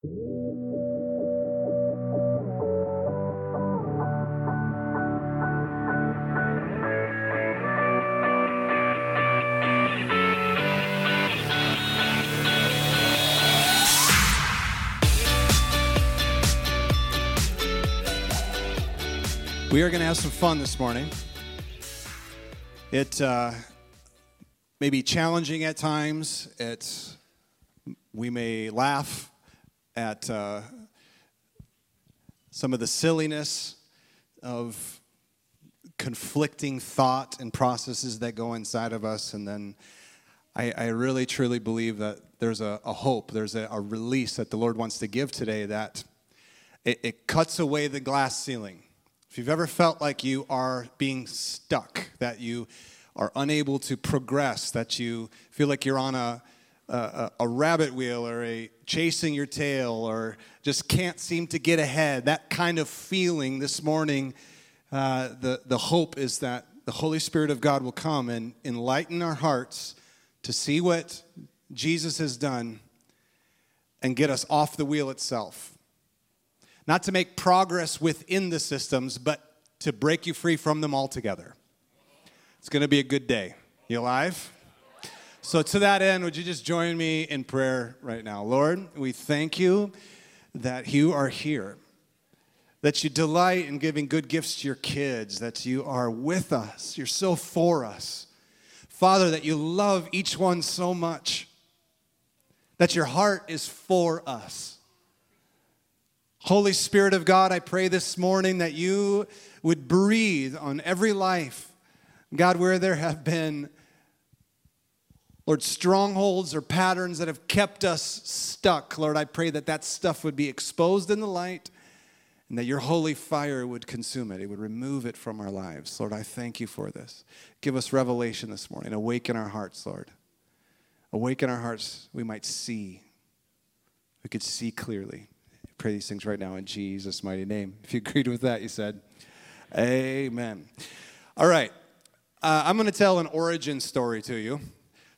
We are going to have some fun this morning. It uh, may be challenging at times. It's, we may laugh at uh, some of the silliness of conflicting thought and processes that go inside of us. And then I, I really, truly believe that there's a, a hope, there's a, a, release that the Lord wants to give today that it, it cuts away the glass ceiling if you've ever felt like you are being stuck, that you are unable to progress, that you feel like you're on a, a, a, rabbit wheel or a chasing your tail or just can't seem to get ahead, that kind of feeling this morning, uh, the, the hope is that the Holy Spirit of God will come and enlighten our hearts to see what Jesus has done and get us off the wheel itself not to make progress within the systems, but to break you free from them altogether. It's going to be a good day. You alive? So, to that end, would you just join me in prayer right now? Lord, we thank you that you are here, that you delight in giving good gifts to your kids, that you are with us, you're so for us. Father, that you love each one so much, that your heart is for us. Holy Spirit of God, I pray this morning that you would breathe on every life. God, where there have been, Lord, strongholds or patterns that have kept us stuck, Lord, I pray that that stuff would be exposed in the light and that your holy fire would consume it. It would remove it from our lives. Lord, I thank you for this. Give us revelation this morning. Awaken our hearts, Lord. Awaken our hearts, we might see. We could see clearly pray these things right now in Jesus' mighty name. If you agreed with that, you said, Amen. All right. Uh, I'm going to tell an origin story to you.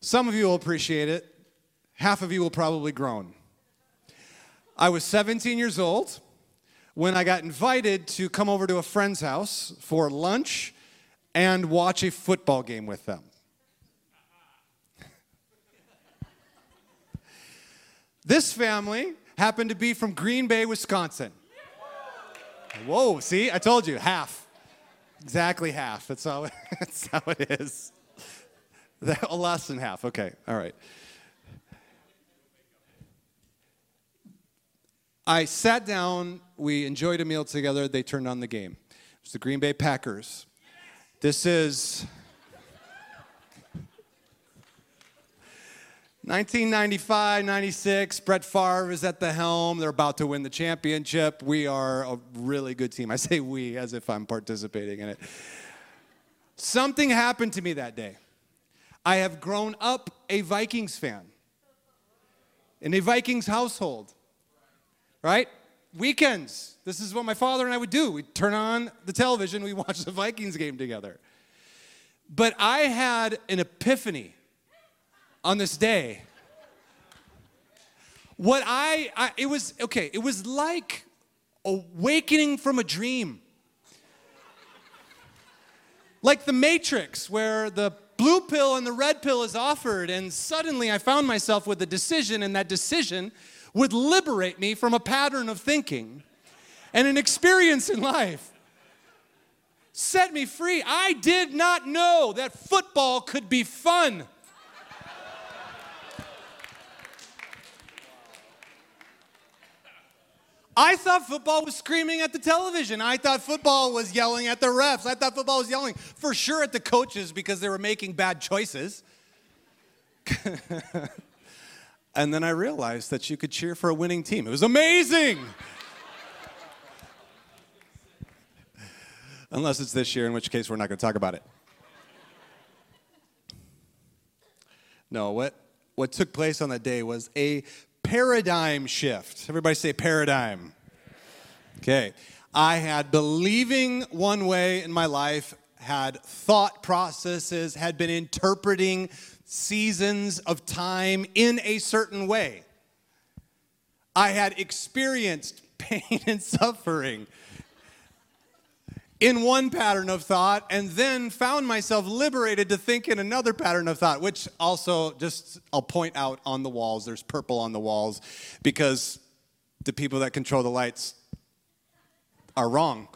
Some of you will appreciate it, half of you will probably groan. I was 17 years old when I got invited to come over to a friend's house for lunch and watch a football game with them. this family happened to be from Green Bay, Wisconsin. Whoa, see, I told you, half. Exactly half. That's how, that's how it is. That, oh, less than half. Okay, all right. I sat down, we enjoyed a meal together, they turned on the game. It was the Green Bay Packers. This is 1995, 96, Brett Favre is at the helm. They're about to win the championship. We are a really good team. I say we as if I'm participating in it. Something happened to me that day. I have grown up a Vikings fan in a Vikings household, right? Weekends, this is what my father and I would do. We'd turn on the television, we watch the Vikings game together. But I had an epiphany on this day. What I, I, it was, okay, it was like awakening from a dream. Like the Matrix, where the blue pill and the red pill is offered, and suddenly I found myself with a decision, and that decision would liberate me from a pattern of thinking and an experience in life. Set me free. I did not know that football could be fun. I thought football was screaming at the television. I thought football was yelling at the refs. I thought football was yelling for sure at the coaches because they were making bad choices. and then I realized that you could cheer for a winning team. It was amazing. Unless it's this year, in which case we're not going to talk about it. No, what, what took place on that day was a paradigm shift. Everybody say paradigm. Okay. I had believing one way in my life, had thought processes, had been interpreting seasons of time in a certain way. I had experienced pain and suffering in one pattern of thought and then found myself liberated to think in another pattern of thought, which also just I'll point out on the walls. There's purple on the walls because the people that control the lights are wrong.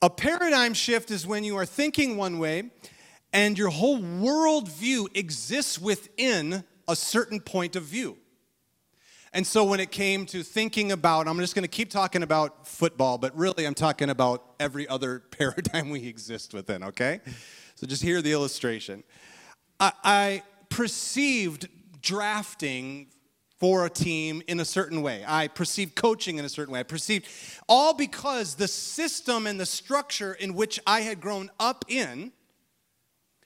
A paradigm shift is when you are thinking one way and your whole worldview exists within a certain point of view. And so when it came to thinking about, I'm just going to keep talking about football, but really I'm talking about every other paradigm we exist within, okay? So just hear the illustration. I, I perceived drafting for a team in a certain way. I perceived coaching in a certain way. I perceived all because the system and the structure in which I had grown up in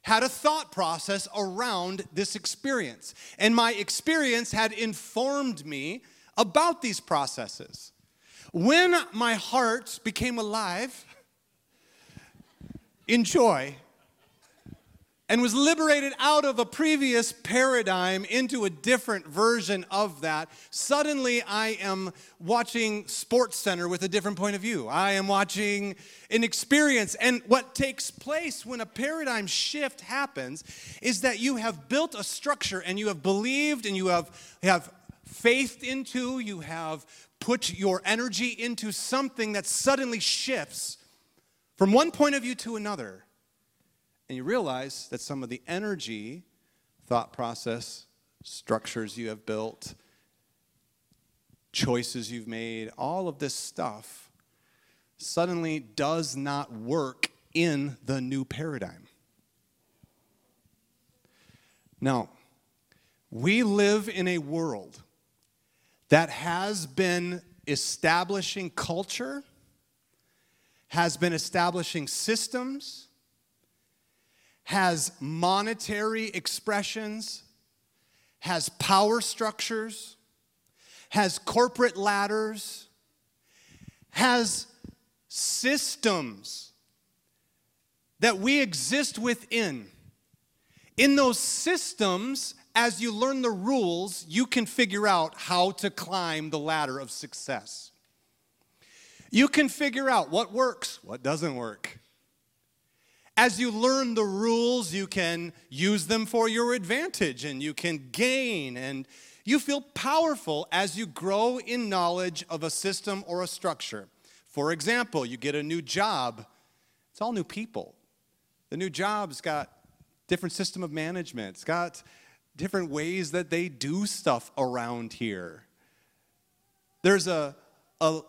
had a thought process around this experience. And my experience had informed me about these processes. When my heart became alive in joy, and was liberated out of a previous paradigm into a different version of that. Suddenly, I am watching Sports Center with a different point of view. I am watching an experience. And what takes place when a paradigm shift happens is that you have built a structure and you have believed and you have, have faith into, you have put your energy into something that suddenly shifts from one point of view to another and you realize that some of the energy, thought process, structures you have built, choices you've made, all of this stuff suddenly does not work in the new paradigm. Now, we live in a world that has been establishing culture, has been establishing systems, has monetary expressions, has power structures, has corporate ladders, has systems that we exist within. In those systems, as you learn the rules, you can figure out how to climb the ladder of success. You can figure out what works, what doesn't work. As you learn the rules, you can use them for your advantage and you can gain and you feel powerful as you grow in knowledge of a system or a structure. For example, you get a new job, it's all new people. The new job's got different system of management. It's got different ways that they do stuff around here. There's a, a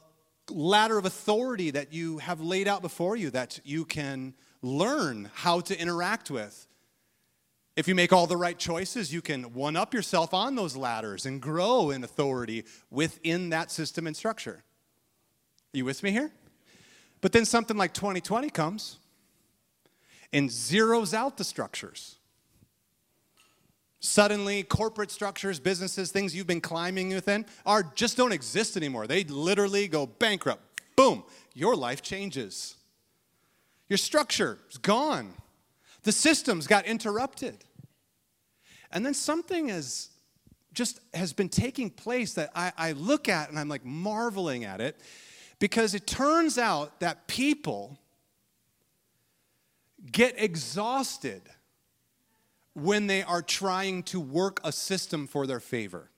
ladder of authority that you have laid out before you that you can learn how to interact with. If you make all the right choices, you can one up yourself on those ladders and grow in authority within that system and structure. Are you with me here? But then something like 2020 comes and zeroes out the structures. Suddenly, corporate structures, businesses, things you've been climbing within are just don't exist anymore. They literally go bankrupt. Boom, your life changes. Your structure is gone. The systems got interrupted. And then something has just has been taking place that I, I look at and I'm like marveling at it because it turns out that people get exhausted when they are trying to work a system for their favor.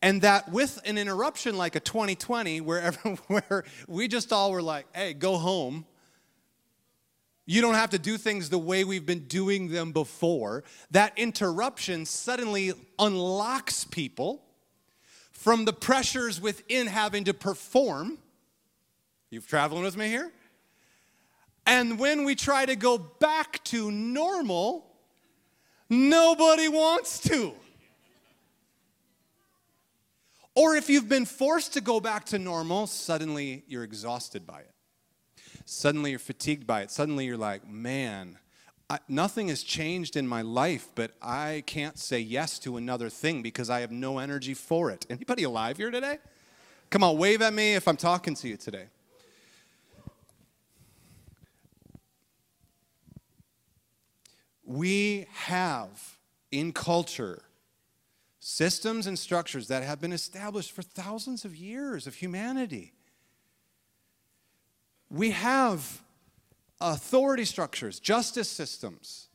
And that with an interruption like a 2020, where, where we just all were like, hey, go home, you don't have to do things the way we've been doing them before. That interruption suddenly unlocks people from the pressures within having to perform. You've traveling with me here? And when we try to go back to normal, nobody wants to. Or if you've been forced to go back to normal, suddenly you're exhausted by it. Suddenly you're fatigued by it. Suddenly you're like, man, I, nothing has changed in my life, but I can't say yes to another thing because I have no energy for it. Anybody alive here today? Come on, wave at me if I'm talking to you today. We have in culture systems and structures that have been established for thousands of years of humanity. We have authority structures, justice systems,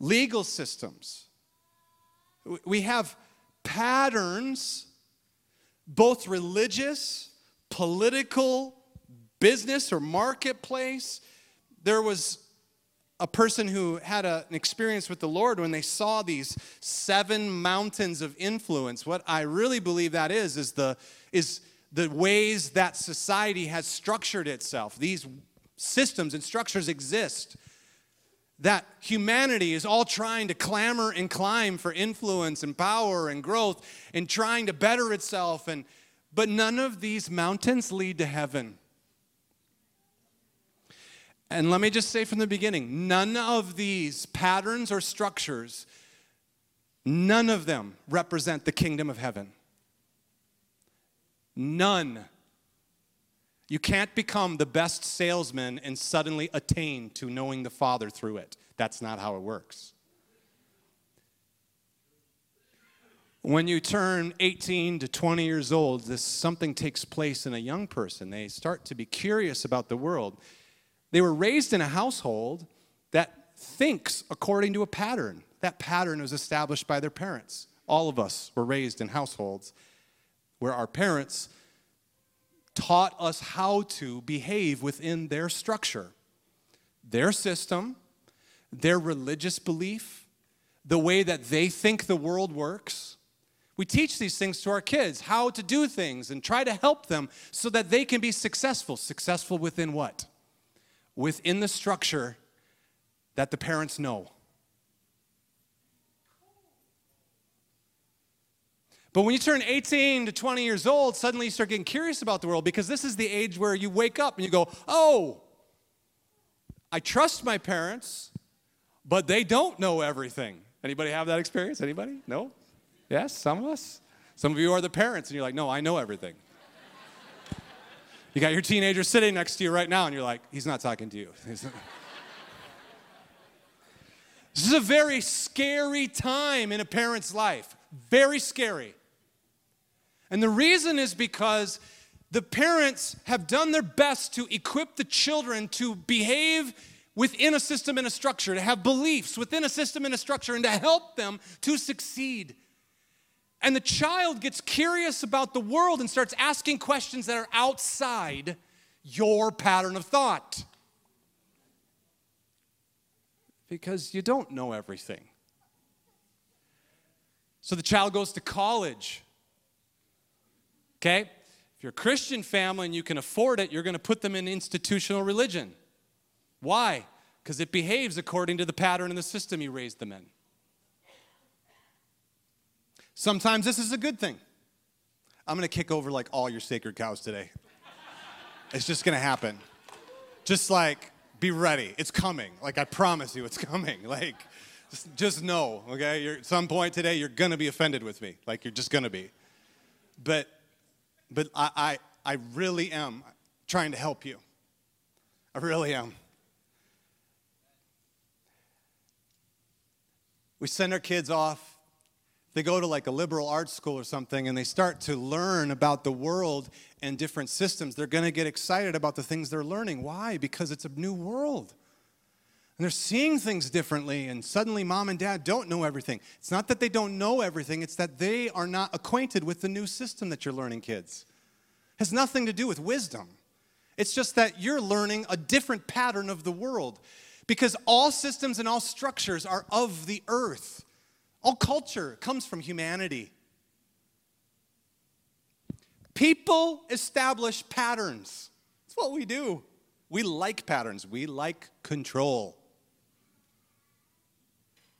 legal systems. We have patterns, both religious, political, business, or marketplace. There was a person who had a, an experience with the Lord when they saw these seven mountains of influence. What I really believe that is, is the, is the ways that society has structured itself. These systems and structures exist. That humanity is all trying to clamor and climb for influence and power and growth and trying to better itself. And, but none of these mountains lead to heaven. And let me just say from the beginning none of these patterns or structures, none of them represent the kingdom of heaven. None. You can't become the best salesman and suddenly attain to knowing the Father through it. That's not how it works. When you turn 18 to 20 years old, this something takes place in a young person. They start to be curious about the world. They were raised in a household that thinks according to a pattern. That pattern was established by their parents. All of us were raised in households where our parents taught us how to behave within their structure, their system, their religious belief, the way that they think the world works. We teach these things to our kids, how to do things, and try to help them so that they can be successful. Successful within what? Within the structure that the parents know. But when you turn 18 to 20 years old, suddenly you start getting curious about the world because this is the age where you wake up and you go, oh, I trust my parents, but they don't know everything. Anybody have that experience? Anybody? No? Yes, some of us. Some of you are the parents and you're like, no, I know everything. you got your teenager sitting next to you right now and you're like, he's not talking to you. this is a very scary time in a parent's life. Very scary. And the reason is because the parents have done their best to equip the children to behave within a system and a structure, to have beliefs within a system and a structure, and to help them to succeed. And the child gets curious about the world and starts asking questions that are outside your pattern of thought. Because you don't know everything. So the child goes to college Okay? If you're a Christian family and you can afford it, you're going to put them in institutional religion. Why? Because it behaves according to the pattern and the system you raised them in. Sometimes this is a good thing. I'm going to kick over like all your sacred cows today. it's just going to happen. Just like, be ready. It's coming. Like, I promise you, it's coming. Like, just, just know, okay? At some point today, you're going to be offended with me. Like, you're just going to be. But but I, I, I really am trying to help you. I really am. We send our kids off. They go to like a liberal arts school or something and they start to learn about the world and different systems. They're going to get excited about the things they're learning. Why? Because it's a new world. And they're seeing things differently, and suddenly mom and dad don't know everything. It's not that they don't know everything, it's that they are not acquainted with the new system that you're learning, kids. It has nothing to do with wisdom. It's just that you're learning a different pattern of the world. Because all systems and all structures are of the earth. All culture comes from humanity. People establish patterns. That's what we do. We like patterns, we like control.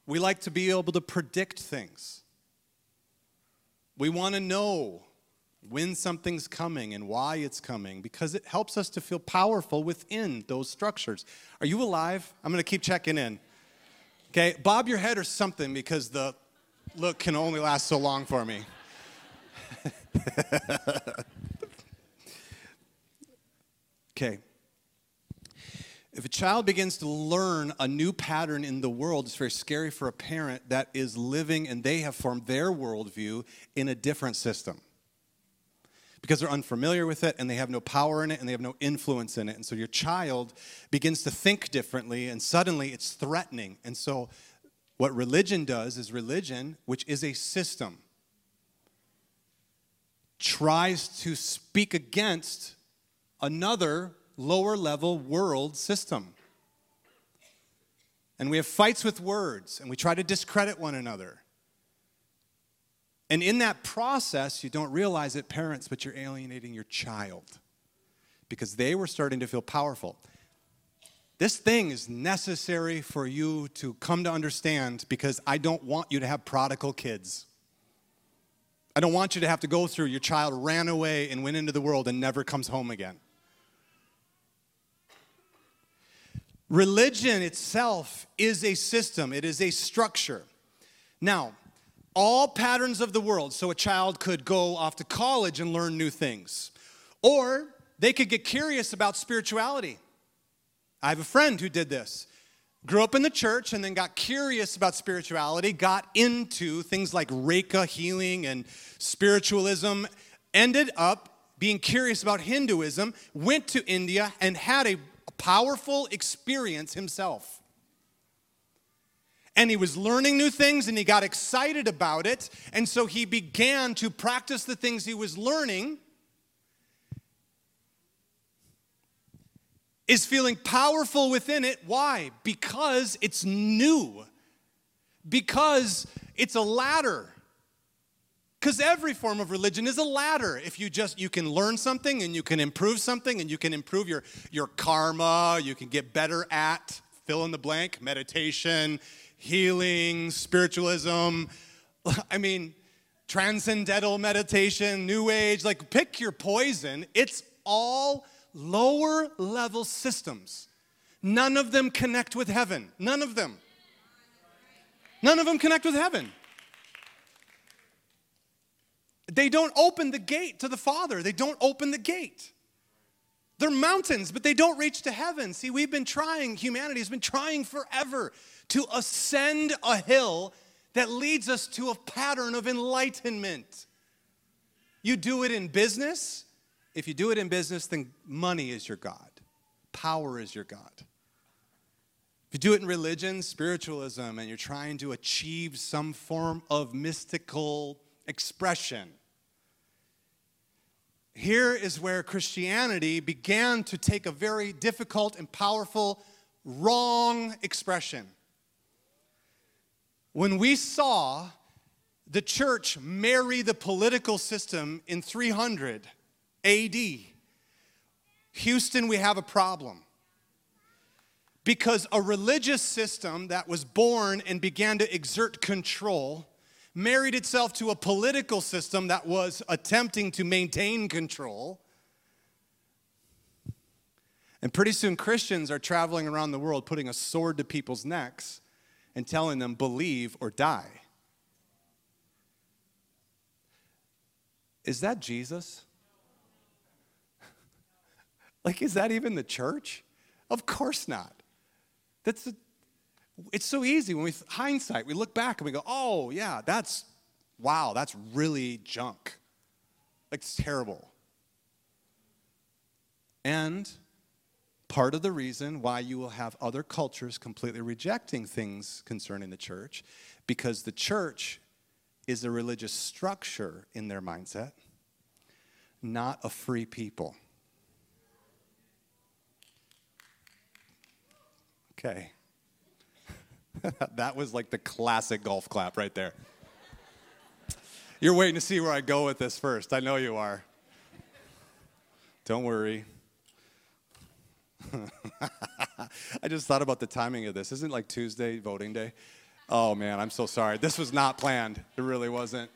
We like to be able to predict things. We want to know when something's coming and why it's coming because it helps us to feel powerful within those structures. Are you alive? I'm going to keep checking in. Okay, bob your head or something because the look can only last so long for me. okay. If a child begins to learn a new pattern in the world, it's very scary for a parent that is living and they have formed their worldview in a different system because they're unfamiliar with it and they have no power in it and they have no influence in it. And so your child begins to think differently and suddenly it's threatening. And so what religion does is religion, which is a system, tries to speak against another lower level world system. And we have fights with words and we try to discredit one another. And in that process, you don't realize it, parents, but you're alienating your child because they were starting to feel powerful. This thing is necessary for you to come to understand because I don't want you to have prodigal kids. I don't want you to have to go through your child ran away and went into the world and never comes home again. Religion itself is a system, it is a structure. Now, all patterns of the world. So a child could go off to college and learn new things, or they could get curious about spirituality. I have a friend who did this. Grew up in the church and then got curious about spirituality, got into things like Reiki healing and spiritualism, ended up being curious about Hinduism, went to India and had a powerful experience himself and he was learning new things and he got excited about it. And so he began to practice the things he was learning. Is feeling powerful within it. Why? Because it's new. Because it's a ladder. Because every form of religion is a ladder. If you just you can learn something and you can improve something and you can improve your, your karma, you can get better at fill in the blank, meditation, healing, spiritualism. I mean, transcendental meditation, new age, like pick your poison. It's all lower level systems. None of them connect with heaven. None of them. None of them connect with heaven. They don't open the gate to the Father. They don't open the gate. They're mountains, but they don't reach to heaven. See, we've been trying, humanity has been trying forever to ascend a hill that leads us to a pattern of enlightenment. You do it in business. If you do it in business, then money is your God, power is your God. If you do it in religion, spiritualism, and you're trying to achieve some form of mystical expression, here is where Christianity began to take a very difficult and powerful wrong expression. When we saw the church marry the political system in 300 AD, Houston, we have a problem. Because a religious system that was born and began to exert control married itself to a political system that was attempting to maintain control. And pretty soon, Christians are traveling around the world putting a sword to people's necks and telling them, believe or die. Is that Jesus? like, is that even the church? Of course not. That's it's so easy when we hindsight, we look back and we go, oh yeah, that's wow, that's really junk. Like it's terrible. And part of the reason why you will have other cultures completely rejecting things concerning the church because the church is a religious structure in their mindset, not a free people. Okay. that was like the classic golf clap right there. You're waiting to see where I go with this first. I know you are. Don't worry. I just thought about the timing of this. Isn't like Tuesday voting day? Oh man, I'm so sorry. This was not planned. It really wasn't.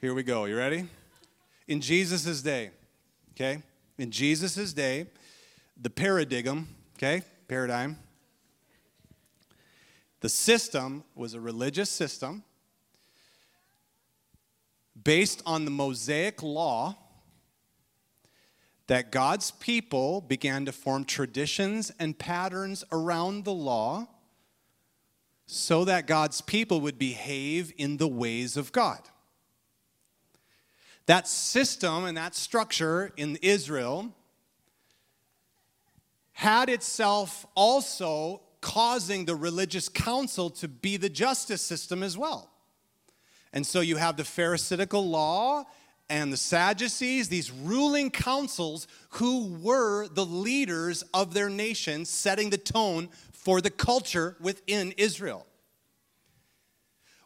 Here we go. You ready? In Jesus' day, okay? In Jesus' day, the paradigm, okay? Paradigm. The system was a religious system based on the Mosaic law that God's people began to form traditions and patterns around the law so that God's people would behave in the ways of God. That system and that structure in Israel had itself also causing the religious council to be the justice system as well. And so you have the Pharisaical law and the Sadducees, these ruling councils who were the leaders of their nation, setting the tone for the culture within Israel.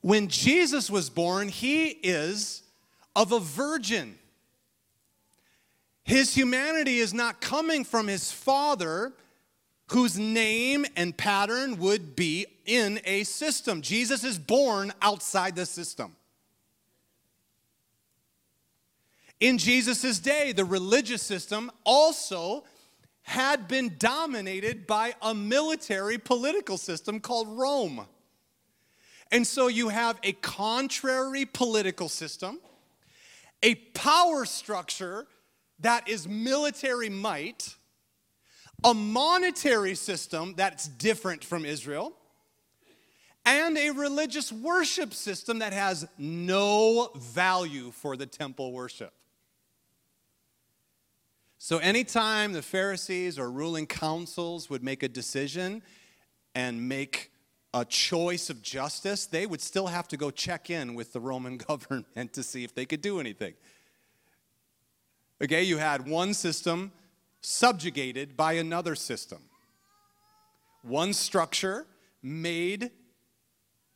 When Jesus was born, he is of a virgin. His humanity is not coming from his father, whose name and pattern would be in a system. Jesus is born outside the system. In Jesus' day, the religious system also had been dominated by a military political system called Rome. And so you have a contrary political system, a power structure that is military might, a monetary system that's different from Israel, and a religious worship system that has no value for the temple worship. So, anytime the Pharisees or ruling councils would make a decision and make a choice of justice, they would still have to go check in with the Roman government to see if they could do anything. Okay, you had one system subjugated by another system, one structure made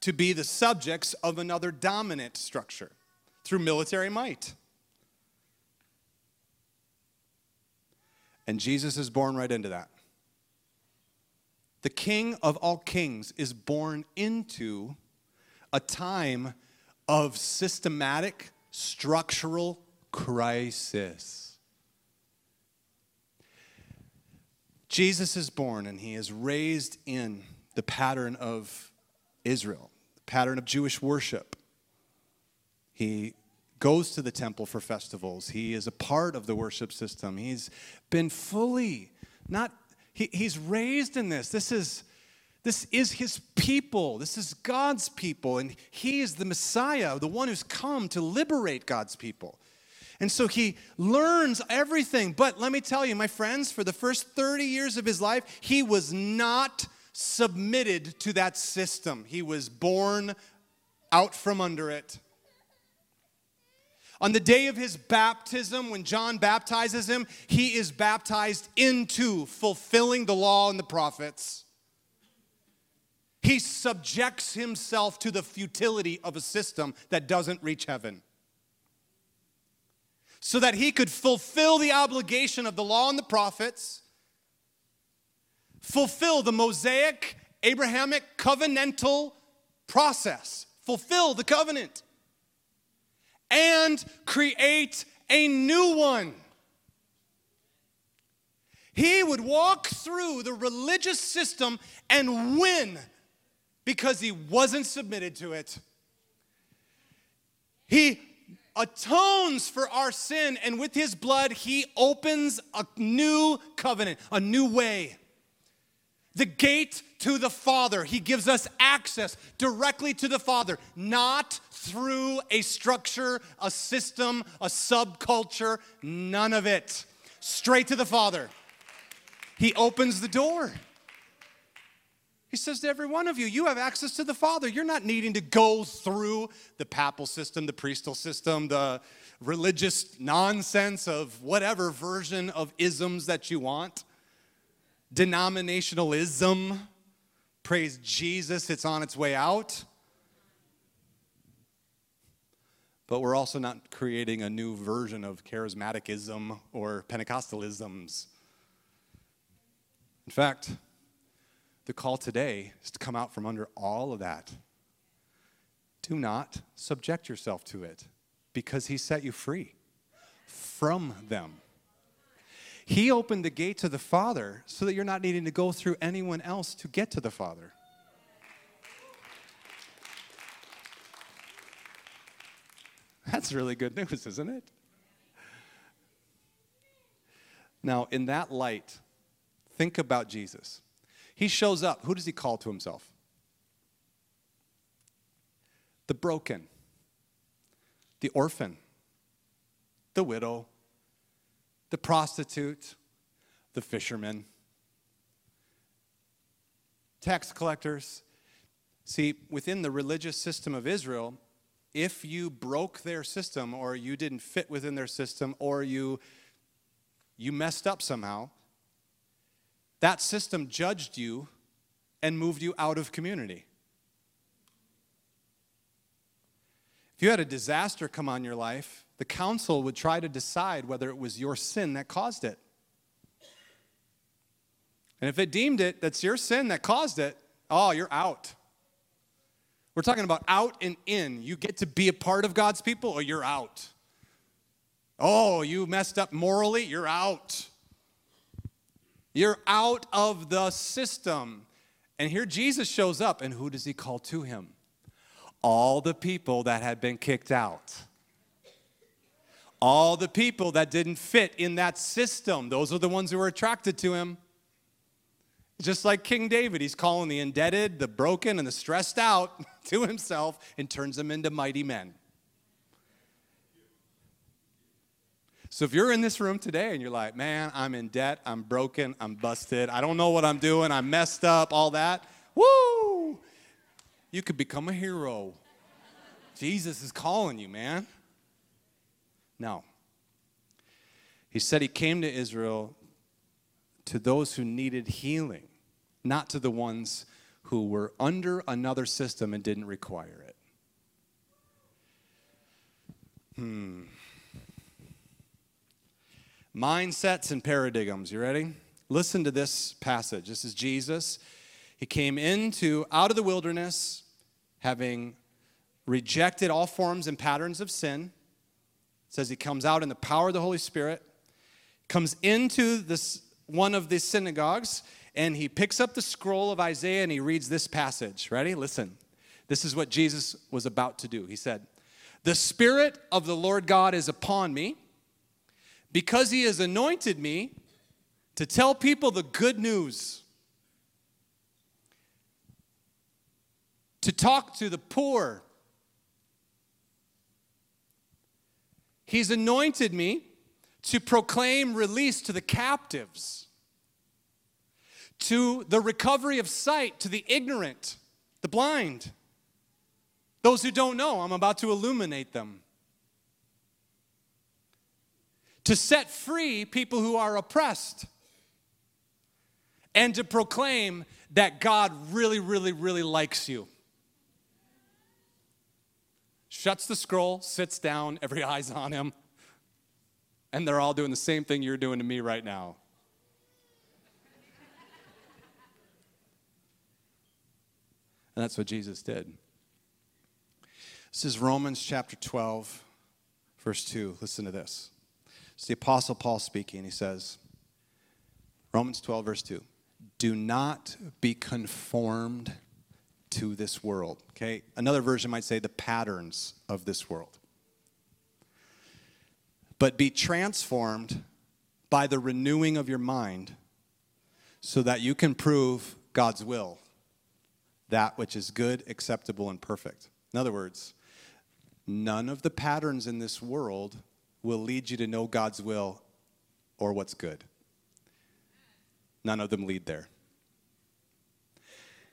to be the subjects of another dominant structure through military might. And Jesus is born right into that. The King of all kings is born into a time of systematic structural crisis. Jesus is born and he is raised in the pattern of Israel, the pattern of Jewish worship. He goes to the temple for festivals. He is a part of the worship system. He's been fully, not, he, he's raised in this. This is, this is his people. This is God's people. And he is the Messiah, the one who's come to liberate God's people. And so he learns everything. But let me tell you, my friends, for the first 30 years of his life, he was not submitted to that system. He was born out from under it. On the day of his baptism, when John baptizes him, he is baptized into fulfilling the law and the prophets. He subjects himself to the futility of a system that doesn't reach heaven. So that he could fulfill the obligation of the law and the prophets, fulfill the Mosaic, Abrahamic, covenantal process, fulfill the covenant and create a new one. He would walk through the religious system and win because he wasn't submitted to it. He atones for our sin, and with his blood, he opens a new covenant, a new way. The gate to the Father. He gives us access directly to the Father, not through a structure, a system, a subculture, none of it. Straight to the Father. He opens the door. He says to every one of you, you have access to the Father. You're not needing to go through the papal system, the priestly system, the religious nonsense of whatever version of isms that you want. Denominationalism. Praise Jesus, it's on its way out. But we're also not creating a new version of charismaticism or Pentecostalisms. In fact, the call today is to come out from under all of that. Do not subject yourself to it because He set you free from them. He opened the gate to the Father so that you're not needing to go through anyone else to get to the Father. That's really good news, isn't it? Now, in that light, think about Jesus. He shows up. Who does he call to himself? The broken, the orphan, the widow, the prostitute, the fisherman, tax collectors. See, within the religious system of Israel, if you broke their system or you didn't fit within their system or you you messed up somehow, that system judged you and moved you out of community. If you had a disaster come on your life, the council would try to decide whether it was your sin that caused it. And if it deemed it that's your sin that caused it, oh, you're out. We're talking about out and in. You get to be a part of God's people or you're out. Oh, you messed up morally, you're out. You're out of the system. And here Jesus shows up, and who does he call to him? All the people that had been kicked out. All the people that didn't fit in that system. Those are the ones who were attracted to him. Just like King David, he's calling the indebted, the broken, and the stressed out to himself and turns them into mighty men. So if you're in this room today and you're like, man, I'm in debt, I'm broken, I'm busted, I don't know what I'm doing, I'm messed up, all that, woo! You could become a hero. Jesus is calling you, man. No. He said he came to Israel to those who needed healing, not to the ones who were under another system and didn't require it. Hmm. Mindsets and paradigms. You ready? Listen to this passage. This is Jesus. He came into out of the wilderness having rejected all forms and patterns of sin. It says he comes out in the power of the Holy Spirit, comes into this one of the synagogues, and he picks up the scroll of Isaiah and he reads this passage. Ready? Listen. This is what Jesus was about to do. He said, The Spirit of the Lord God is upon me because he has anointed me to tell people the good news, to talk to the poor. He's anointed me to proclaim release to the captives, to the recovery of sight to the ignorant, the blind. Those who don't know, I'm about to illuminate them. To set free people who are oppressed. And to proclaim that God really, really, really likes you. Shuts the scroll, sits down, every eye's on him and they're all doing the same thing you're doing to me right now. And that's what Jesus did. This is Romans chapter 12, verse 2. Listen to this. It's the Apostle Paul speaking. He says, Romans 12, verse 2 Do not be conformed to this world. Okay? Another version might say the patterns of this world but be transformed by the renewing of your mind so that you can prove God's will, that which is good, acceptable, and perfect. In other words, none of the patterns in this world will lead you to know God's will or what's good. None of them lead there.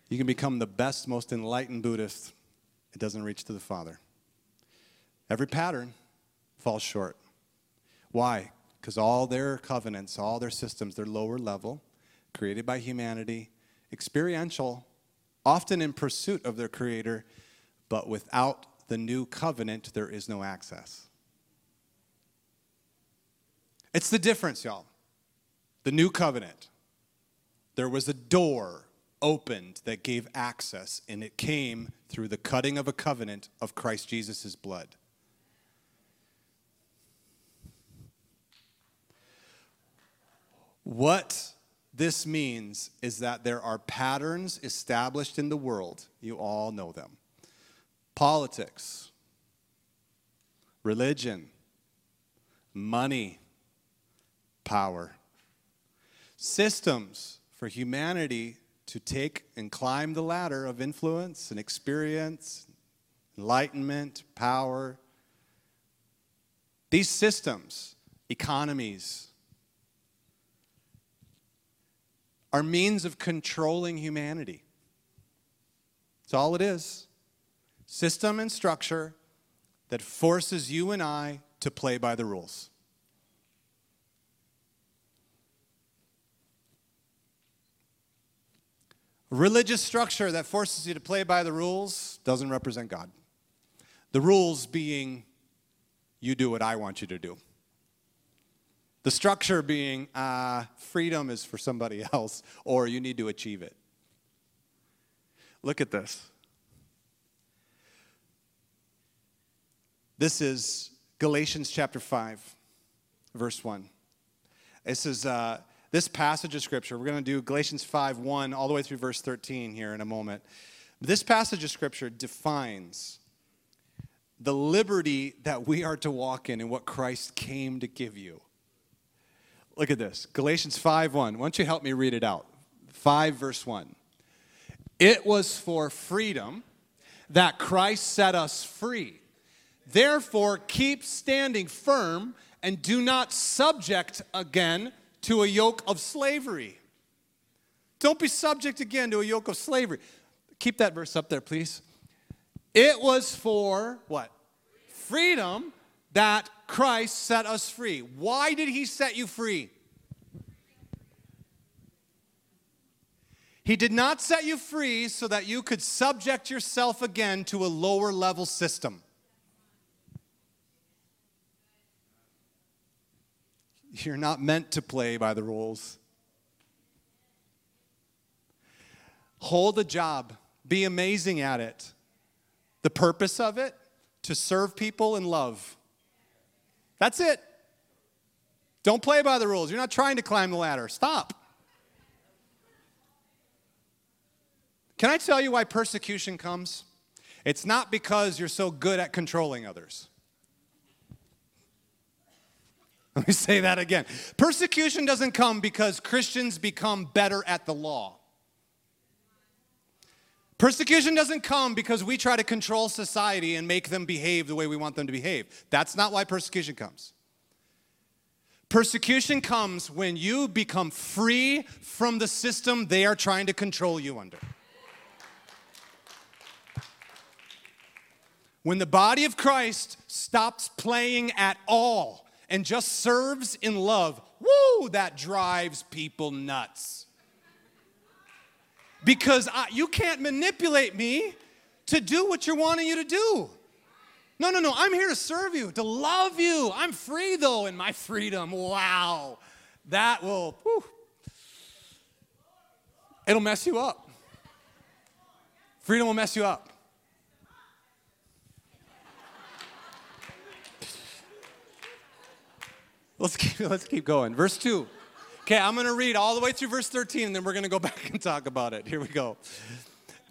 You can become the best, most enlightened Buddhist, it doesn't reach to the Father. Every pattern falls short. Why? Because all their covenants, all their systems, they're lower level, created by humanity, experiential, often in pursuit of their creator, but without the new covenant, there is no access. It's the difference, y'all. The new covenant. There was a door opened that gave access, and it came through the cutting of a covenant of Christ Jesus' blood. What this means is that there are patterns established in the world. You all know them politics, religion, money, power. systems for humanity to take and climb the ladder of influence and experience, enlightenment, power. These systems, economies, are means of controlling humanity. That's all it is. System and structure that forces you and I to play by the rules. Religious structure that forces you to play by the rules doesn't represent God. The rules being, you do what I want you to do. The structure being, uh, freedom is for somebody else, or you need to achieve it. Look at this. This is Galatians chapter 5, verse 1. This is. Uh, this passage of Scripture, we're going to do Galatians 5 1 all the way through verse 13 here in a moment. This passage of Scripture defines the liberty that we are to walk in and what Christ came to give you. Look at this Galatians 5 1. Why don't you help me read it out? 5 verse 1. It was for freedom that Christ set us free. Therefore, keep standing firm and do not subject again to a yoke of slavery. Don't be subject again to a yoke of slavery. Keep that verse up there, please. It was for what? Freedom that Christ set us free. Why did he set you free? He did not set you free so that you could subject yourself again to a lower level system. You're not meant to play by the rules. Hold a job, be amazing at it. The purpose of it, to serve people in love. That's it. Don't play by the rules. You're not trying to climb the ladder. Stop. Can I tell you why persecution comes? It's not because you're so good at controlling others. Let me say that again. Persecution doesn't come because Christians become better at the law. Persecution doesn't come because we try to control society and make them behave the way we want them to behave. That's not why persecution comes. Persecution comes when you become free from the system they are trying to control you under. When the body of Christ stops playing at all and just serves in love, woo, that drives people nuts. Because I, you can't manipulate me to do what you're wanting you to do. No, no, no, I'm here to serve you, to love you. I'm free though in my freedom. Wow. That will, whew, it'll mess you up. Freedom will mess you up. Let's keep, let's keep going. Verse 2. Okay, I'm going to read all the way through verse 13 and then we're going to go back and talk about it. Here we go.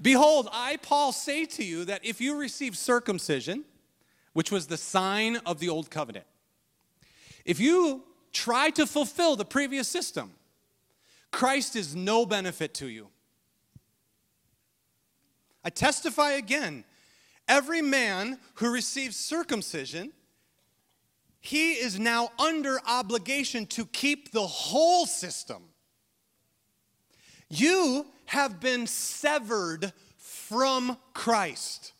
Behold, I, Paul, say to you that if you receive circumcision, which was the sign of the old covenant, if you try to fulfill the previous system, Christ is no benefit to you. I testify again every man who receives circumcision he is now under obligation to keep the whole system. You have been severed from Christ.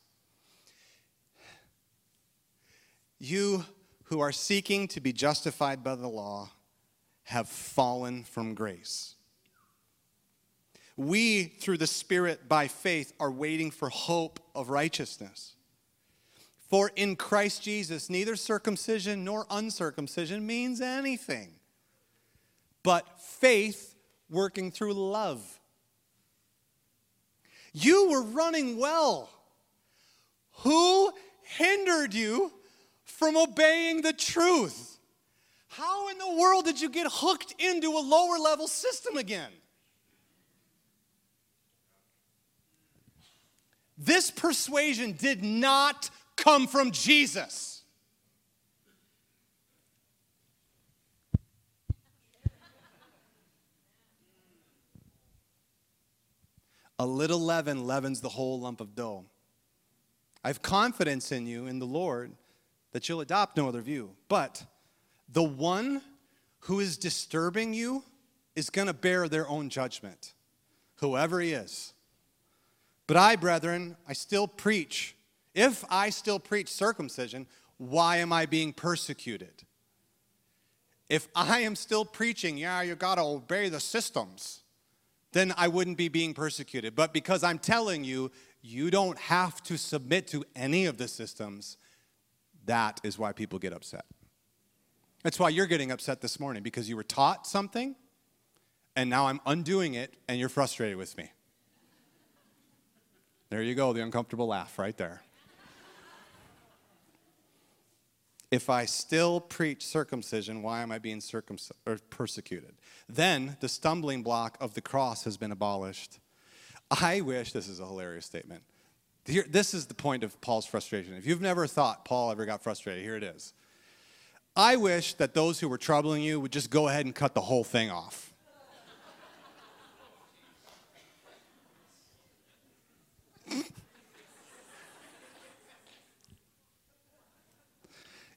You who are seeking to be justified by the law have fallen from grace. We, through the Spirit by faith, are waiting for hope of righteousness. For in Christ Jesus, neither circumcision nor uncircumcision means anything, but faith working through love. You were running well. Who hindered you from obeying the truth? How in the world did you get hooked into a lower level system again? This persuasion did not come from Jesus. A little leaven leavens the whole lump of dough. I have confidence in you, in the Lord, that you'll adopt no other view. But the one who is disturbing you is going to bear their own judgment, whoever he is. But I, brethren, I still preach if I still preach circumcision, why am I being persecuted? If I am still preaching, yeah, you got to obey the systems, then I wouldn't be being persecuted. But because I'm telling you, you don't have to submit to any of the systems, that is why people get upset. That's why you're getting upset this morning because you were taught something and now I'm undoing it and you're frustrated with me. There you go, the uncomfortable laugh right there. If I still preach circumcision, why am I being circumc- or persecuted? Then the stumbling block of the cross has been abolished. I wish, this is a hilarious statement. Here, this is the point of Paul's frustration. If you've never thought Paul ever got frustrated, here it is. I wish that those who were troubling you would just go ahead and cut the whole thing off.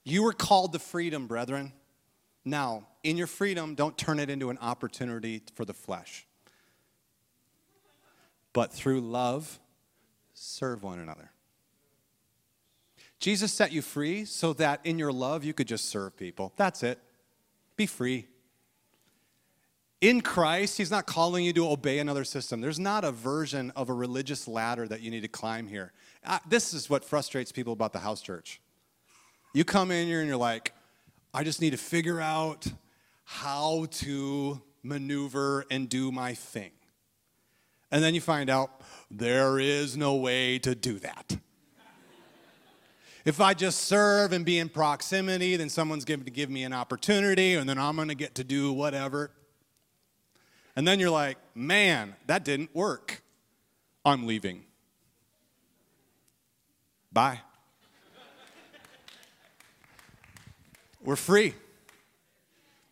You were called to freedom, brethren. Now, in your freedom, don't turn it into an opportunity for the flesh. But through love, serve one another. Jesus set you free so that in your love you could just serve people. That's it. Be free. In Christ, He's not calling you to obey another system. There's not a version of a religious ladder that you need to climb here. This is what frustrates people about the house church. You come in here and you're like, I just need to figure out how to maneuver and do my thing. And then you find out there is no way to do that. if I just serve and be in proximity, then someone's going to give me an opportunity, and then I'm going to get to do whatever. And then you're like, man, that didn't work. I'm leaving. Bye. We're free.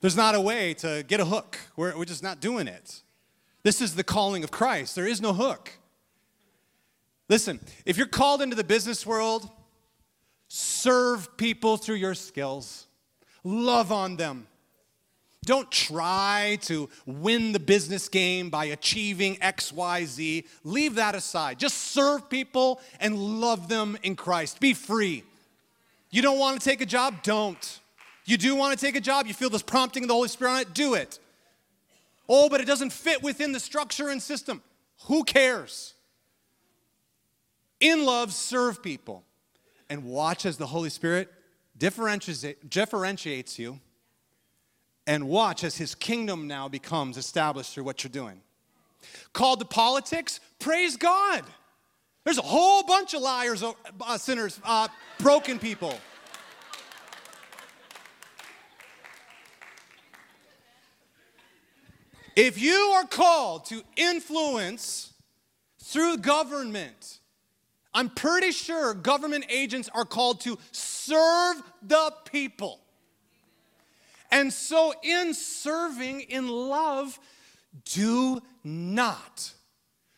There's not a way to get a hook. We're, we're just not doing it. This is the calling of Christ. There is no hook. Listen, if you're called into the business world, serve people through your skills, love on them. Don't try to win the business game by achieving X, Y, Z. Leave that aside. Just serve people and love them in Christ. Be free. You don't want to take a job? Don't. You do want to take a job, you feel this prompting of the Holy Spirit on it, do it. Oh, but it doesn't fit within the structure and system. Who cares? In love, serve people. And watch as the Holy Spirit differentiates you. And watch as his kingdom now becomes established through what you're doing. Called to politics, praise God. There's a whole bunch of liars, uh, sinners, uh, broken people. If you are called to influence through government, I'm pretty sure government agents are called to serve the people. And so, in serving in love, do not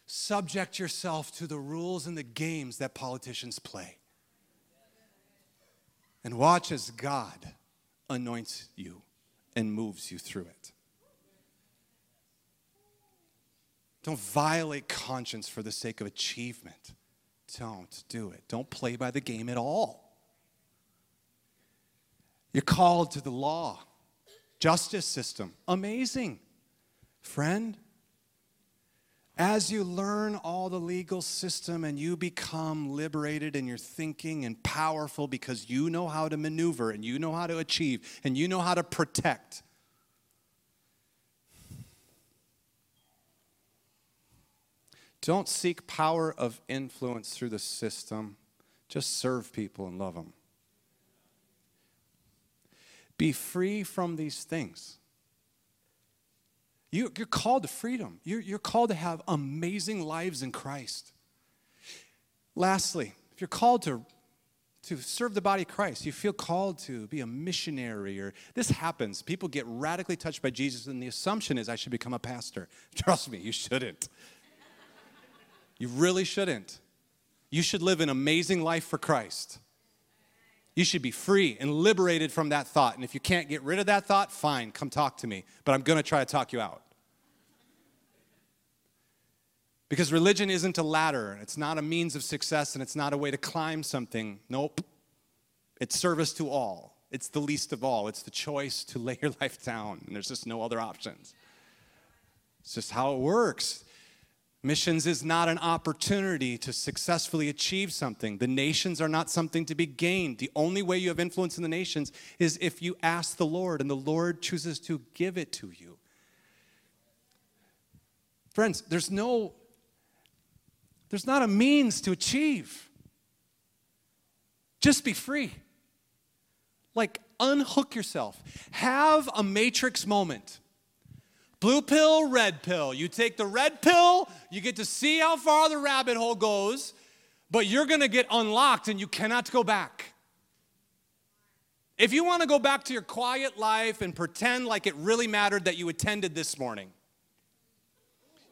subject yourself to the rules and the games that politicians play. And watch as God anoints you and moves you through it. Don't violate conscience for the sake of achievement. Don't do it. Don't play by the game at all. You're called to the law, justice system. Amazing. Friend, as you learn all the legal system and you become liberated in your thinking and powerful because you know how to maneuver and you know how to achieve and you know how to protect, Don't seek power of influence through the system. Just serve people and love them. Be free from these things. You, are called to freedom. You're, you're called to have amazing lives in Christ. Lastly, if you're called to, to serve the body of Christ, you feel called to be a missionary, or this happens. People get radically touched by Jesus, and the assumption is I should become a pastor. Trust me, you shouldn't. You really shouldn't. You should live an amazing life for Christ. You should be free and liberated from that thought. And if you can't get rid of that thought, fine, come talk to me. But I'm going to try to talk you out. Because religion isn't a ladder, it's not a means of success, and it's not a way to climb something. Nope. It's service to all. It's the least of all. It's the choice to lay your life down, and there's just no other options. It's just how it works. Missions is not an opportunity to successfully achieve something. The nations are not something to be gained. The only way you have influence in the nations is if you ask the Lord, and the Lord chooses to give it to you. Friends, there's no there's not a means to achieve. Just be free. Like unhook yourself. Have a matrix moment. Blue pill, red pill. You take the red pill, you get to see how far the rabbit hole goes, but you're going to get unlocked and you cannot go back. If you want to go back to your quiet life and pretend like it really mattered that you attended this morning,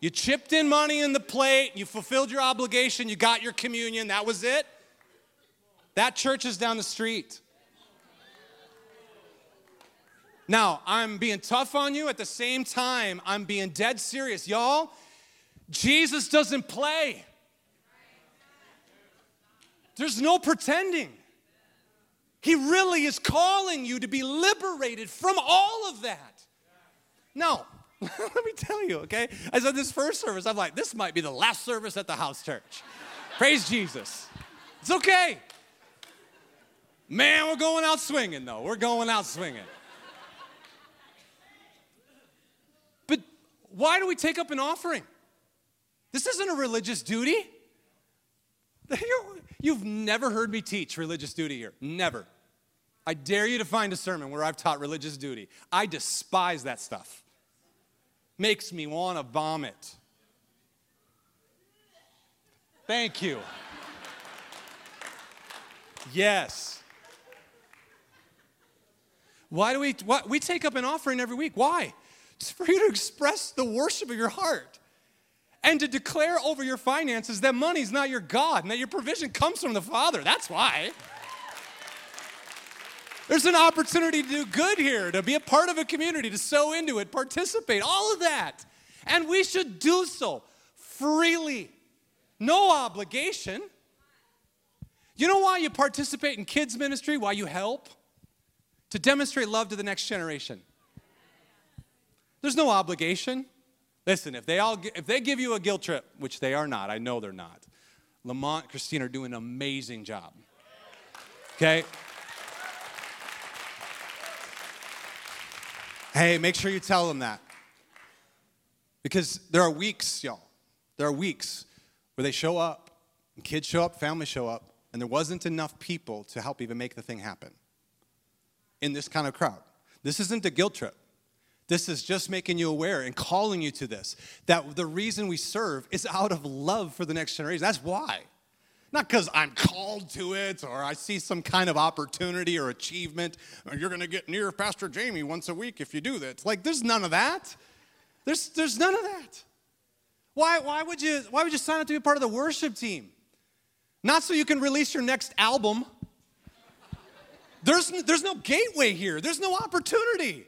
you chipped in money in the plate, you fulfilled your obligation, you got your communion, that was it. That church is down the street. Now, I'm being tough on you. At the same time, I'm being dead serious. Y'all, Jesus doesn't play. There's no pretending. He really is calling you to be liberated from all of that. Now, let me tell you, okay? I said this first service, I'm like, this might be the last service at the house church. Praise Jesus. It's okay. Man, we're going out swinging, though. We're going out swinging. Why do we take up an offering? This isn't a religious duty. You've never heard me teach religious duty here. Never. I dare you to find a sermon where I've taught religious duty. I despise that stuff. Makes me want to vomit. Thank you. Yes. Why do we why, we take up an offering every week? Why? It's for you to express the worship of your heart and to declare over your finances that money's not your God and that your provision comes from the Father. That's why. There's an opportunity to do good here, to be a part of a community, to sow into it, participate, all of that. And we should do so freely, no obligation. You know why you participate in kids' ministry, why you help? To demonstrate love to the next generation. There's no obligation. Listen, if they all if they give you a guilt trip, which they are not, I know they're not. Lamont, and Christine are doing an amazing job. Okay? Hey, make sure you tell them that. Because there are weeks, y'all. There are weeks where they show up, and kids show up, families show up, and there wasn't enough people to help even make the thing happen in this kind of crowd. This isn't a guilt trip. This is just making you aware and calling you to this. That the reason we serve is out of love for the next generation. That's why. Not because I'm called to it or I see some kind of opportunity or achievement. Or you're going to get near Pastor Jamey once a week if you do that. Like, there's none of that. There's, there's none of that. Why, why, would you, why would you sign up to be part of the worship team? Not so you can release your next album. There's, there's no gateway here, there's no opportunity.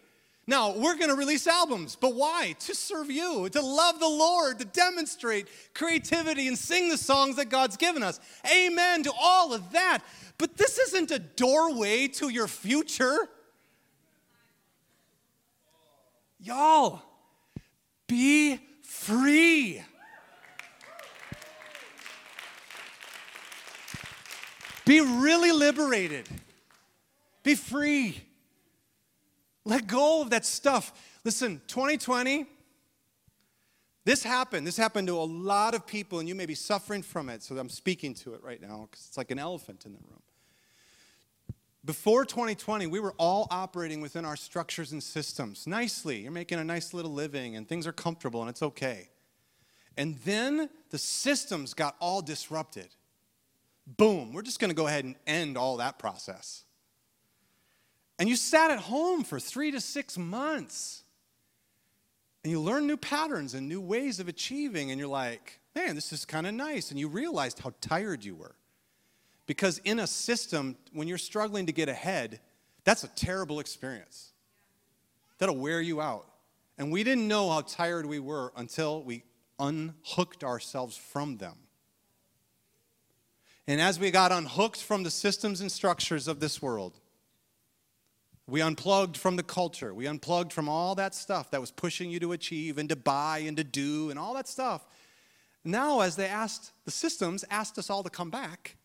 Now, we're going to release albums, but why? To serve you, to love the Lord, to demonstrate creativity and sing the songs that God's given us. Amen to all of that. But this isn't a doorway to your future. Y'all, be free. Be really liberated. Be free. Let go of that stuff. Listen, 2020, this happened. This happened to a lot of people, and you may be suffering from it. So I'm speaking to it right now because it's like an elephant in the room. Before 2020, we were all operating within our structures and systems nicely. You're making a nice little living, and things are comfortable, and it's okay. And then the systems got all disrupted. Boom, we're just going to go ahead and end all that process. And you sat at home for three to six months. And you learn new patterns and new ways of achieving. And you're like, man, this is kind of nice. And you realized how tired you were. Because in a system, when you're struggling to get ahead, that's a terrible experience. That'll wear you out. And we didn't know how tired we were until we unhooked ourselves from them. And as we got unhooked from the systems and structures of this world, we unplugged from the culture. We unplugged from all that stuff that was pushing you to achieve and to buy and to do and all that stuff. Now, as they asked, the systems asked us all to come back,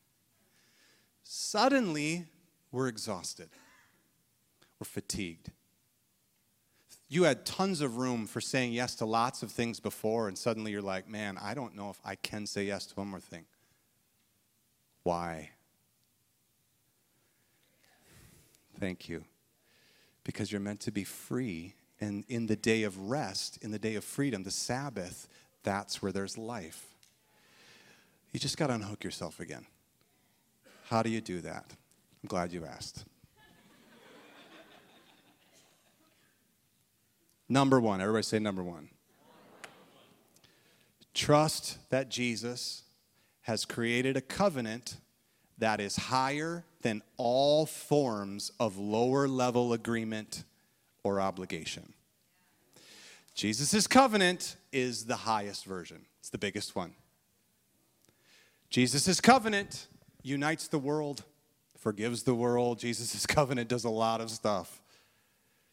suddenly we're exhausted. We're fatigued. You had tons of room for saying yes to lots of things before, and suddenly you're like, man, I don't know if I can say yes to one more thing. Why? Thank you. Because you're meant to be free. And in the day of rest, in the day of freedom, the Sabbath, that's where there's life. You just got to unhook yourself again. How do you do that? I'm glad you asked. number one, everybody say number one. Trust that Jesus has created a covenant that is higher than all forms of lower level agreement or obligation. Jesus' covenant is the highest version, it's the biggest one. Jesus' covenant unites the world, forgives the world. Jesus' covenant does a lot of stuff.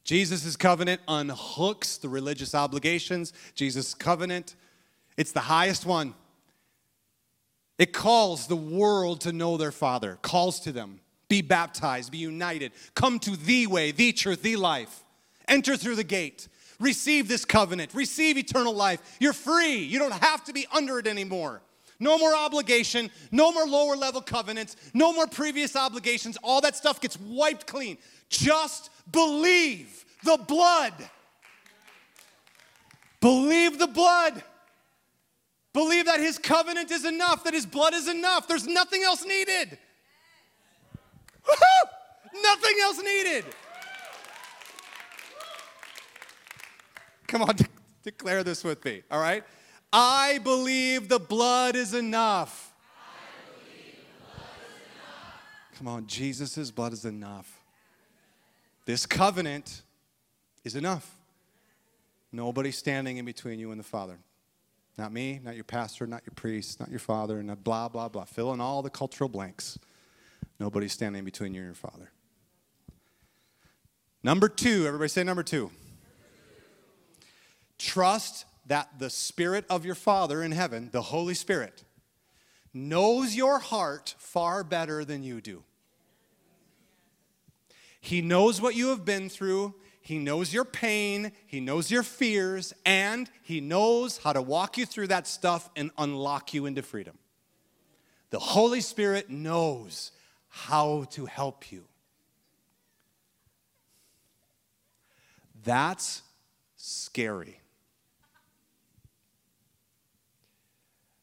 Jesus' covenant unhooks the religious obligations. Jesus' covenant, it's the highest one. It calls the world to know their Father, calls to them, be baptized, be united, come to the way, the truth, the life. Enter through the gate. Receive this covenant. Receive eternal life. You're free. You don't have to be under it anymore. No more obligation, no more lower level covenants, no more previous obligations. All that stuff gets wiped clean. Just believe the blood. Believe the blood. Believe that his covenant is enough, that his blood is enough. There's nothing else needed. Woo-hoo! Nothing else needed. Come on, de- declare this with me, all right? I believe the blood is enough. Blood is enough. Come on, Jesus' blood is enough. This covenant is enough. Nobody standing in between you and the Father. Not me, not your pastor, not your priest, not your father, and blah, blah, blah. Fill in all the cultural blanks. Nobody's standing between you and your father. Number two, everybody say number two. Trust that the Spirit of your Father in heaven, the Holy Spirit, knows your heart far better than you do. He knows what you have been through. He knows your pain, He knows your fears, and He knows how to walk you through that stuff and unlock you into freedom. The Holy Spirit knows how to help you. That's scary.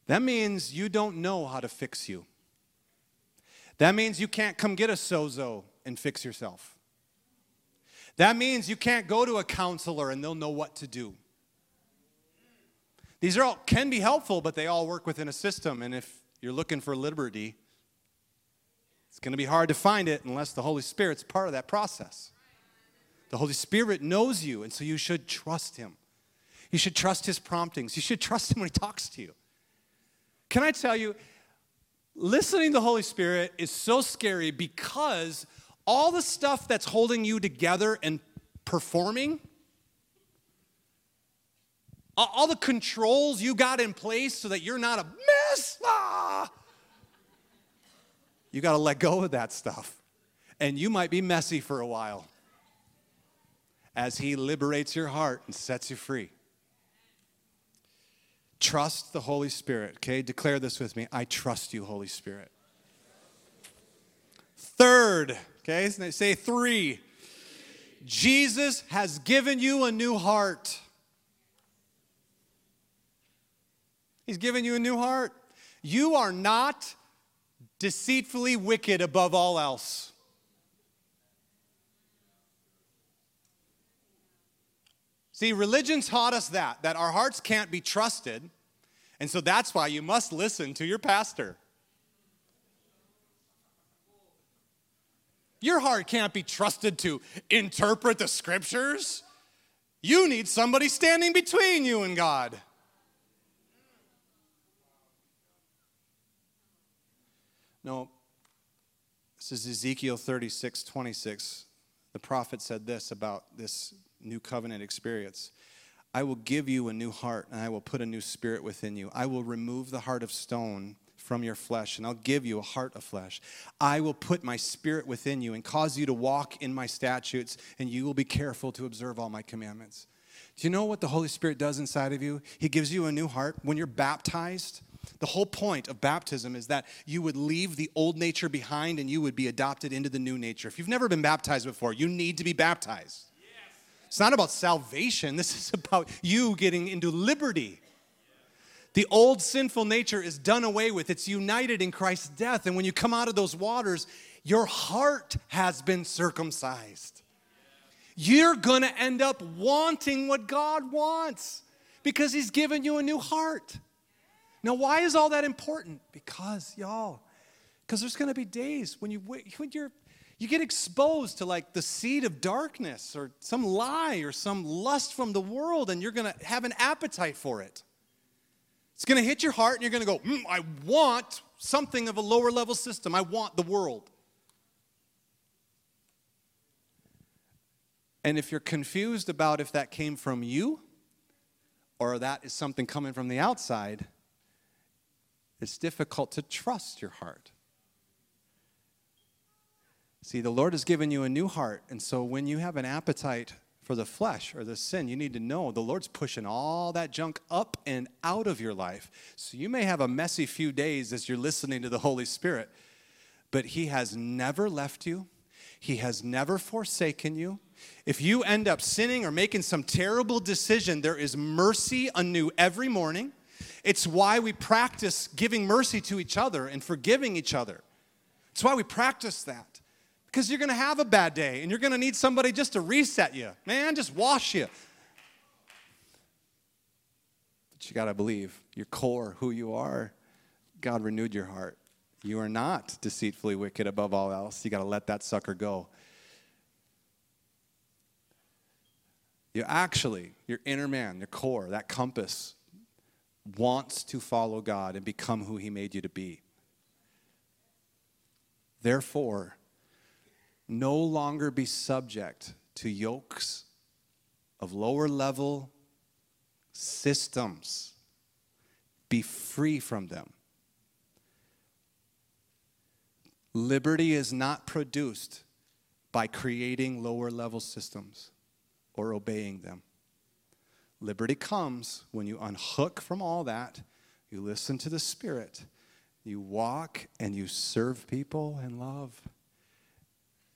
That means you don't know how to fix you. That means you can't come get a sozo and fix yourself. That means you can't go to a counselor and they'll know what to do. These are all can be helpful, but they all work within a system. And if you're looking for liberty, it's going to be hard to find it unless the Holy Spirit's part of that process. The Holy Spirit knows you, and so you should trust Him. You should trust His promptings. You should trust Him when He talks to you. Can I tell you, listening to the Holy Spirit is so scary because all the stuff that's holding you together and performing, all the controls you got in place so that you're not a mess, ah, you got to let go of that stuff. And you might be messy for a while as He liberates your heart and sets you free. Trust the Holy Spirit, okay? Declare this with me I trust you, Holy Spirit. Third, Okay, say three. Jesus has given you a new heart. He's given you a new heart. You are not deceitfully wicked above all else. See, religion taught us that, that our hearts can't be trusted. And so that's why you must listen to your pastor. Your heart can't be trusted to interpret the scriptures. You need somebody standing between you and God. No, this is Ezekiel 36 26. The prophet said this about this new covenant experience I will give you a new heart, and I will put a new spirit within you. I will remove the heart of stone from your flesh, and I'll give you a heart of flesh. I will put my spirit within you and cause you to walk in my statutes, and you will be careful to observe all my commandments. Do you know what the Holy Spirit does inside of you? He gives you a new heart. When you're baptized, the whole point of baptism is that you would leave the old nature behind and you would be adopted into the new nature. If you've never been baptized before, you need to be baptized. It's not about salvation, this is about you getting into liberty. The old sinful nature is done away with, it's united in Christ's death. And when you come out of those waters, your heart has been circumcised. You're gonna end up wanting what God wants because He's given you a new heart. Now, why is all that important? Because, y'all, because there's gonna be days when, you, when you're you get exposed to like the seed of darkness or some lie or some lust from the world, and you're to have an appetite for it. It's going to hit your heart, and you're going to go, mm, I want something of a lower level system. I want the world. And if you're confused about if that came from you or that is something coming from the outside, it's difficult to trust your heart. See, the Lord has given you a new heart. And so when you have an appetite for the flesh or the sin, you need to know the Lord's pushing all that junk up and out of your life. So you may have a messy few days as you're listening to the Holy Spirit, but He has never left you, He has never forsaken you. If you end up sinning or making some terrible decision, there is mercy anew every morning. It's why we practice giving mercy to each other and forgiving each other. It's why we practice that because you're going to have a bad day and you're going to need somebody just to reset you. Man, just wash you. But you got to believe your core, who you are. God renewed your heart. You are not deceitfully wicked above all else. You got to let that sucker go. You actually, your inner man, your core, that compass, wants to follow God and become who He made you to be. Therefore, no longer be subject to yokes of lower level systems. Be free from them. Liberty is not produced by creating lower level systems or obeying them. Liberty comes when you unhook from all that, you listen to the Spirit, you walk and you serve people in love.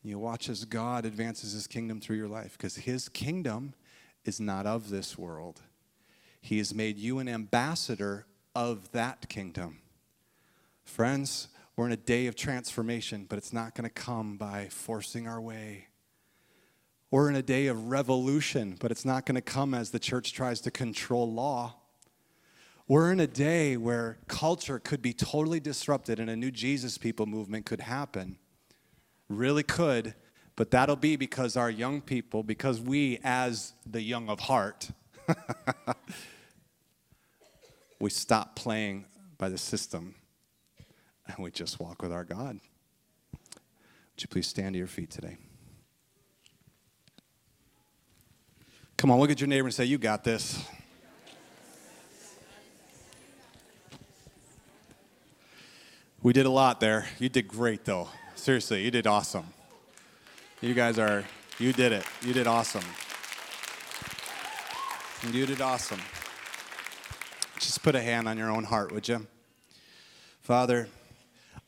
You watch as God advances his kingdom through your life because his kingdom is not of this world. He has made you an ambassador of that kingdom. Friends, we're in a day of transformation, but it's not going to come by forcing our way. We're in a day of revolution, but it's not going to come as the church tries to control law. We're in a day where culture could be totally disrupted and a new Jesus people movement could happen really could, but that'll be because our young people, because we, as the young of heart, we stop playing by the system and we just walk with our God. Would you please stand to your feet today? Come on, look at your neighbor and say, You got this. We did a lot there. You did great, though. Seriously, you did awesome. You guys are, you did it. You did awesome. You did awesome. Just put a hand on your own heart, would you? Father,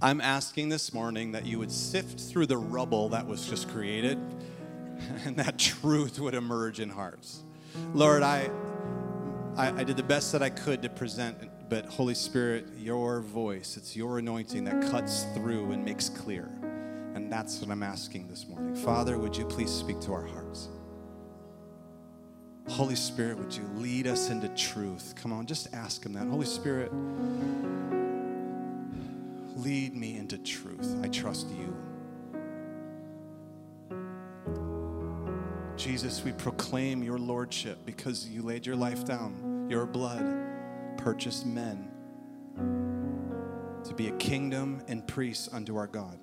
I'm asking this morning that you would sift through the rubble that was just created and that truth would emerge in hearts. Lord, I, I, I did the best that I could to present but Holy Spirit, your voice, it's your anointing that cuts through and makes clear. And that's what I'm asking this morning. Father, would you please speak to our hearts? Holy Spirit, would you lead us into truth? Come on, just ask Him that. Holy Spirit, lead me into truth. I trust you. Jesus, we proclaim your lordship because you laid your life down. Your blood purchased men to be a kingdom and priests unto our God.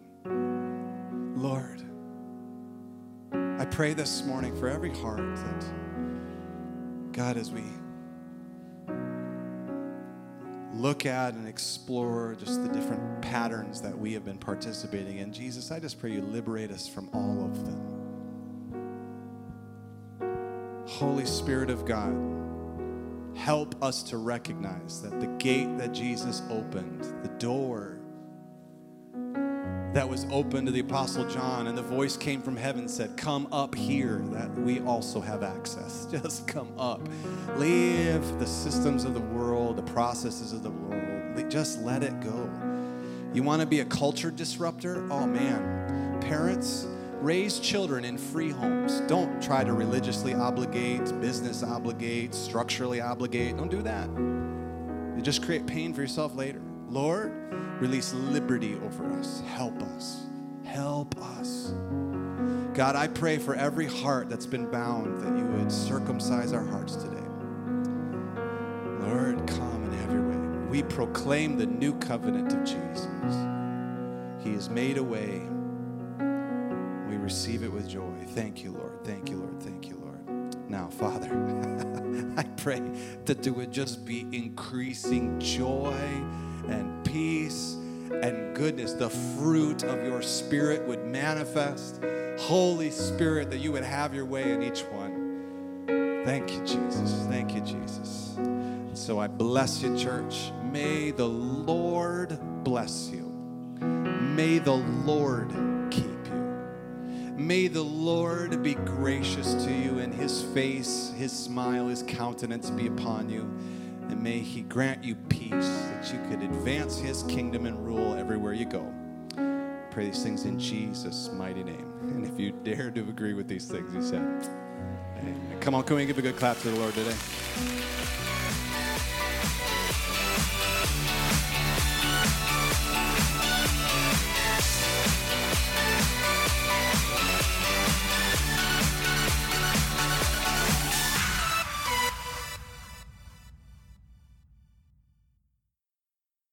Lord, I pray this morning for every heart that, God, as we look at and explore just the different patterns that we have been participating in, Jesus, I just pray you liberate us from all of them. Holy Spirit of God, help us to recognize that the gate that Jesus opened, the door that was open to the Apostle John, and the voice came from heaven said, Come up here, that we also have access. Just come up. Leave the systems of the world, the processes of the world. Just let it go. You want to be a culture disruptor? Oh man, parents, Raise children in free homes. Don't try to religiously obligate, business obligate, structurally obligate. Don't do that. You just create pain for yourself later. Lord, release liberty over us. Help us. Help us. God, I pray for every heart that's been bound that you would circumcise our hearts today. Lord, come have your way. We proclaim the new covenant of Jesus. He has made a way receive it with joy. Thank you, Lord. Thank you, Lord. Thank you, Lord. Now, Father, I pray that there would just be increasing joy and peace and goodness. The fruit of your Spirit would manifest. Holy Spirit, that you would have your way in each one. Thank you, Jesus. Thank you, Jesus. So I bless you, church. May the Lord bless you. May the Lord May the Lord be gracious to you, and his face, his smile, his countenance be upon you. And may he grant you peace that you could advance his kingdom and rule everywhere you go. Pray these things in Jesus' mighty name. And if you dare to agree with these things, he said, Amen. Come on, can we give a good clap to the Lord today?